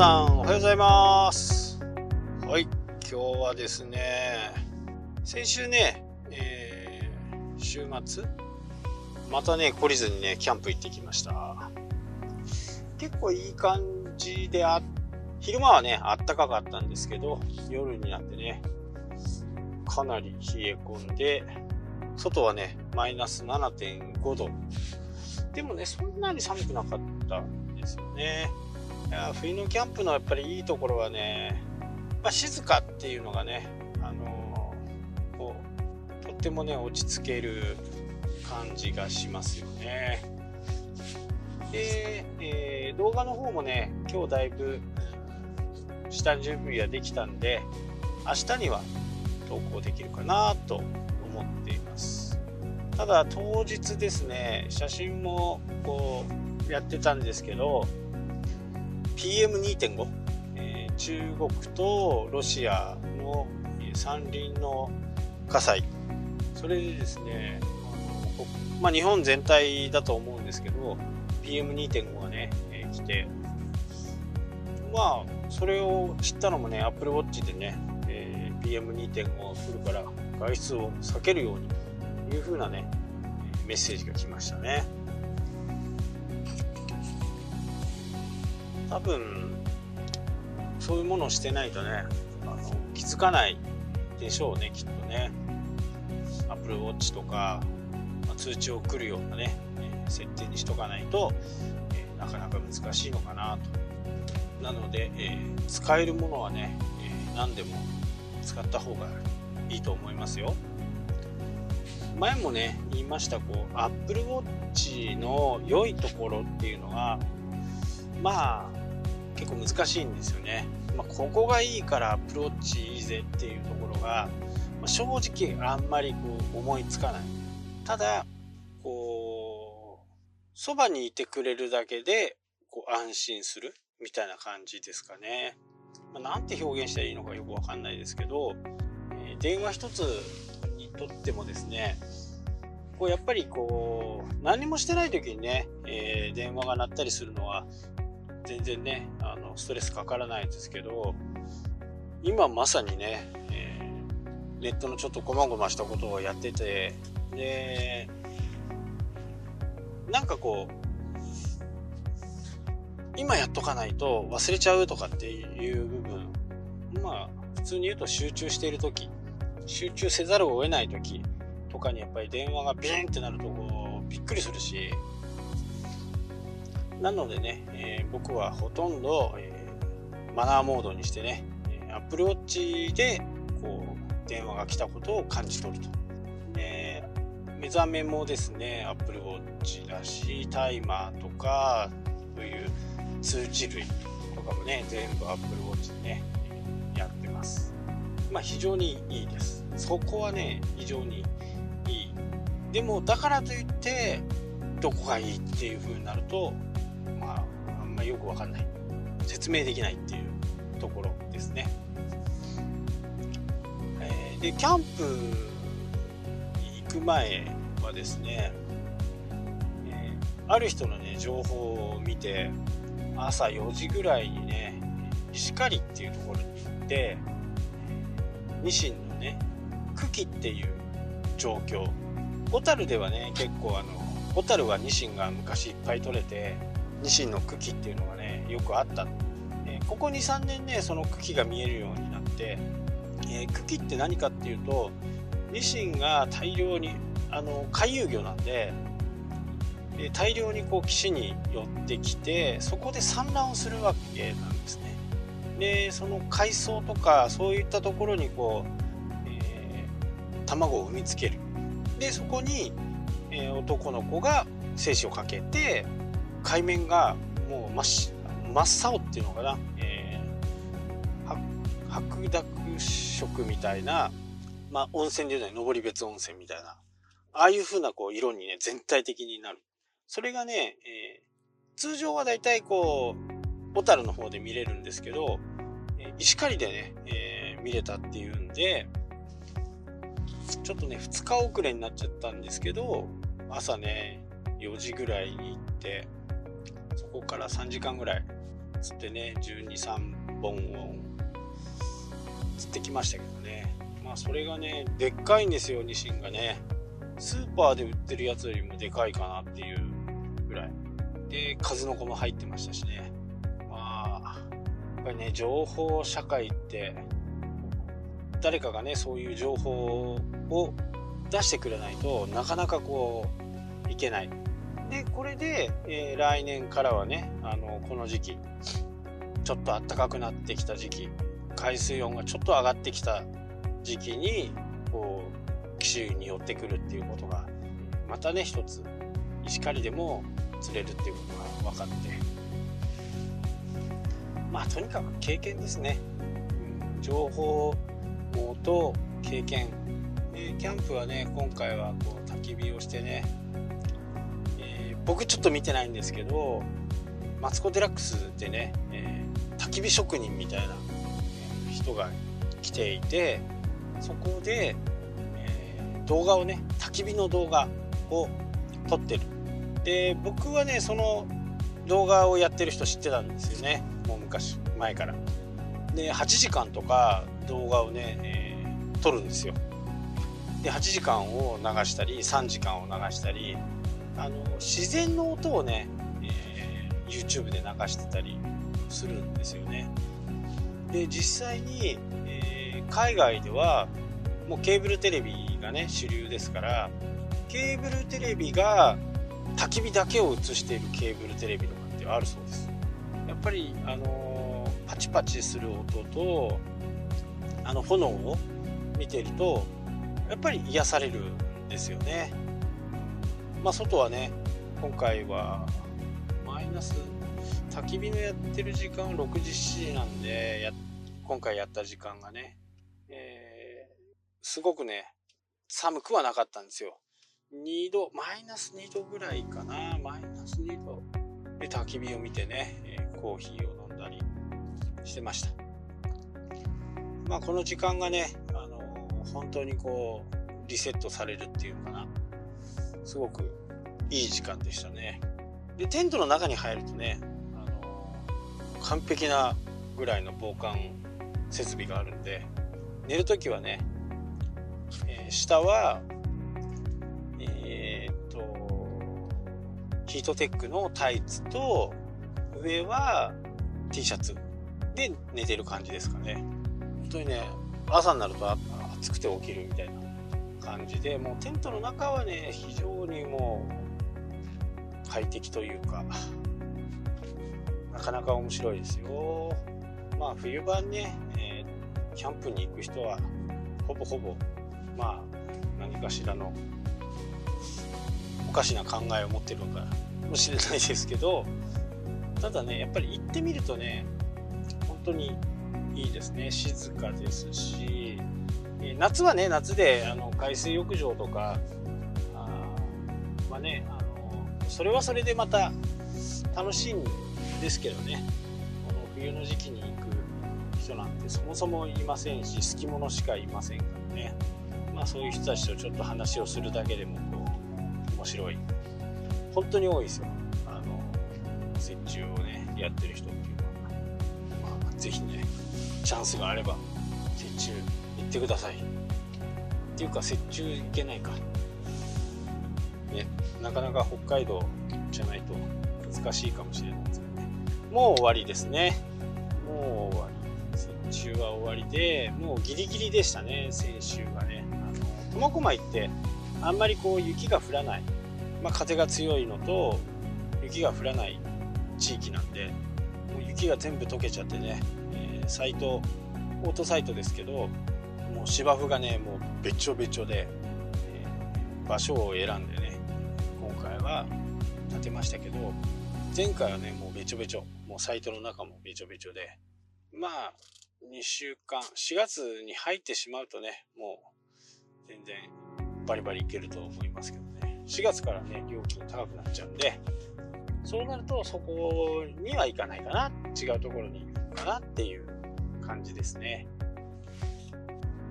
さんおはようございます。はい。今日はですね先週ね、えー、週末またね懲りずにねキャンプ行ってきました。結構いい感じであ昼間はねあったかかったんですけど夜になってねかなり冷え込んで外はねマイナス7.5度。でもねそんなに寒くなかったんですよね。いや冬のキャンプのやっぱりいいところはね、まあ、静かっていうのがね、あのー、こうとってもね落ち着ける感じがしますよね。で、えー、動画の方もね今日だいぶ下準備ができたんで明日には投稿できるかなと思っていますただ当日ですね写真もこうやってたんですけど PM2.5、えー、中国とロシアの山林の火災。それでですねまあ、日本全体だと思うんですけど PM2.5 がね、えー、来て。まあそれを知ったのもね Apple Watch でね、えー、PM2.5 が来るから外出を避けるようにという風なねメッセージが来ましたね。多分そういうものをしてないとねあの気づかないでしょうねきっとね。Apple Watch とか、まあ、通知を送るようなね、え、設定にしとかないと、えー、なかなか難しいのかなと。なので、えー、使えるものはね、え何でも使った方がいいと思いますよ。前もね言いましたこう Apple Watch の良いところっていうのはまあ結構難しいんですよね。まあ、ここがいいからアプローチいいぜっていうところが、まあ、正直あんまりこう思いつかない。ただ、こう、そばにいてくれるだけでこう安心するみたいな感じですかね。まあ、なんて表現したらいいのかよくわかんないですけど、えー、電話一つにとってもですね、こうやっぱりこう何もしてない時にね、えー、電話が鳴ったりするのは全然ねあのストレスかからないですけど今まさにね、えー、ネットのちょっとこまごましたことをやっててでなんかこう今やっとかないと忘れちゃうとかっていう部分まあ普通に言うと集中している時集中せざるを得ない時とかにやっぱり電話がビーンってなるとこうびっくりするしなのでね、えー、僕はほとんど、えー、マナーモードにしてね、Apple Watch でこう電話が来たことを感じ取ると。え目覚めもですね、Apple Watch だし、タイマーとか、そういう通知類とかもね、全部 Apple Watch でね、やってます。まあ非常にいいです。そこはね、非常にいい。でも、だからといって、どこがいいっていう風になると、まあ、よくわかんない。説明できないっていうところですね、えー、でキャンプに行く前はですね、えー、ある人のね情報を見て朝4時ぐらいにね石狩っていうところに行ってニシンのね茎っていう状況。小樽ではね結構あの小樽はニシンが昔いっぱい取れてニシンの茎っていうのがねよくあった、えー、ここ23年ねその茎が見えるようになって、えー、茎って何かっていうとニシンが大量にあの回遊魚なんで、えー、大量にこう岸に寄ってきてそこで産卵をするわけなんですね。でその海藻とかそういったところにこう、えー、卵を産みつける。でそこに、えー、男の子が精子をかけて海面がもう真真っ青っていうのかな、えー、白濁色みたいな、まあ、温泉でいうのは登別温泉みたいな。ああいう風なこう色にね全体的になる。それがね、えー、通常はだいたいこう小樽の方で見れるんですけど、石狩でね、えー、見れたっていうんでちょっとね2日遅れになっちゃったんですけど朝ね4時ぐらいに行ってそこから3時間ぐらい釣ってね123本を釣ってきましたけどね。まあそれがねでっかいんですよニシンがね。スーパーで売ってるやつよりもでかいかなっていうぐらい。で数の子も入ってましたしね。まあやっぱりね情報社会って誰かがねそういう情報を出してくれないとなかなかこういけない。でこれで、えー、来年からはねあのこの時期ちょっと暖かくなってきた時期海水温がちょっと上がってきた時期にこう紀州に寄ってくるっていうことがまたね一つ石狩でも釣れるっていうことが分かって。まあとにかく経験ですね、うん、情報と経験、えー、キャンプはね今回はこう焚き火をしてね、僕ちょっと見てないんですけどマツコ・デラックスでね、えー、焚き火職人みたいな人が来ていてそこで、え動画をね焚き火の動画を撮ってる。で僕はねその動画をやってる人知ってたんですよね。もう昔前から。で8時間とか動画をね、えー、撮るんですよ。で8時間を流したり3時間を流したりあの自然の音をね、えー、YouTube で流してたりするんですよね。で実際に、えー、海外ではもうケーブルテレビがね主流ですからケーブルテレビが焚き火だけを映しているケーブルテレビとかってあるそうです。やっぱりあのパチパチする音とあの炎を見てるとやっぱり癒されるんですよね。まあ外はね今回はマイナス焚き火のやってる時間は6時7時なんでや今回やった時間がね、えー、すごくね寒くはなかったんですよ。2度マイナス2度ぐらいかな。マイナス2度で焚き火を見てね、えー、コーヒーを飲んだりしてました。まあこの時間がねあの本当にこうリセットされるっていうのかな。すごくいい時間でしたね。でテントの中に入るとねあの完璧なぐらいの防寒設備があるんで寝る時はね、えー、下はえっとヒートテックのタイツと上は T シャツで寝てる感じですかね。本当にね朝になると暑くて起きるみたいな。感じでもうテントの中はね非常にもう快適というかなかなか面白いですよ。まあ冬場ね、えー、キャンプに行く人はほぼほぼまあ何かしらのおかしな考えを持ってるのかもしれないですけどただねやっぱり行ってみるとね本当にいいですね。静かですし。夏はね夏であの海水浴場とかあまあねあのそれはそれでまた楽しいんですけどね。この冬の時期に行く人なんてそもそもいませんし好き者しかいませんからね。まあそういう人たちとちょっと話をするだけでもこう面白い。本当に多いですよ。あの雪中をねやってる人っていうのは、まあ、ぜひねチャンスがあれば雪中行ってください。っていうか雪中行けないか。ねなかなか北海道じゃないと難しいかもしれないですけどね。もう終わりですね。もう終わり。雪中は終わりでもうギリギリでしたね先週がね。あの苫小牧ってあんまりこう雪が降らない、まあ、風が強いのと雪が降らない地域なんでもう雪が全部溶けちゃってね、えー、サイトオートサイトですけどもう芝生がねもうべちょべちょで、えー、場所を選んでね今回は建てましたけど前回はねもうべちょべちょもうサイトの中もべちょべちょでまあ2週間4月に入ってしまうとねもう全然バリバリいけると思いますけどね。4月からね、料金高くなっちゃうんで、そうなるとそこには行かないかな。違うところに行くかなっていう感じですね。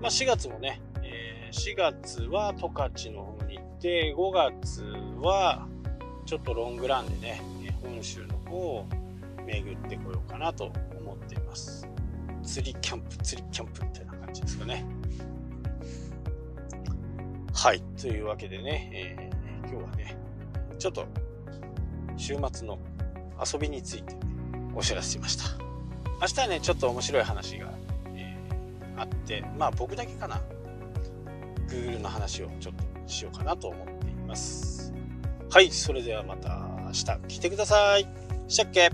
まあ4月もね、えー、4月は十勝の方に行って、5月はちょっとロングランでね、本州の方を巡ってこようかなと思っています。釣りキャンプ釣りキャンプみたいな感じですかね。はいというわけでね、えー、今日はねちょっと週末の遊びについてお知らせしました。明日はねちょっと面白い話が、あってまあ僕だけかな。Google の話をちょっとしようかなと思っています。はいそれではまた明日来てください。したっけ？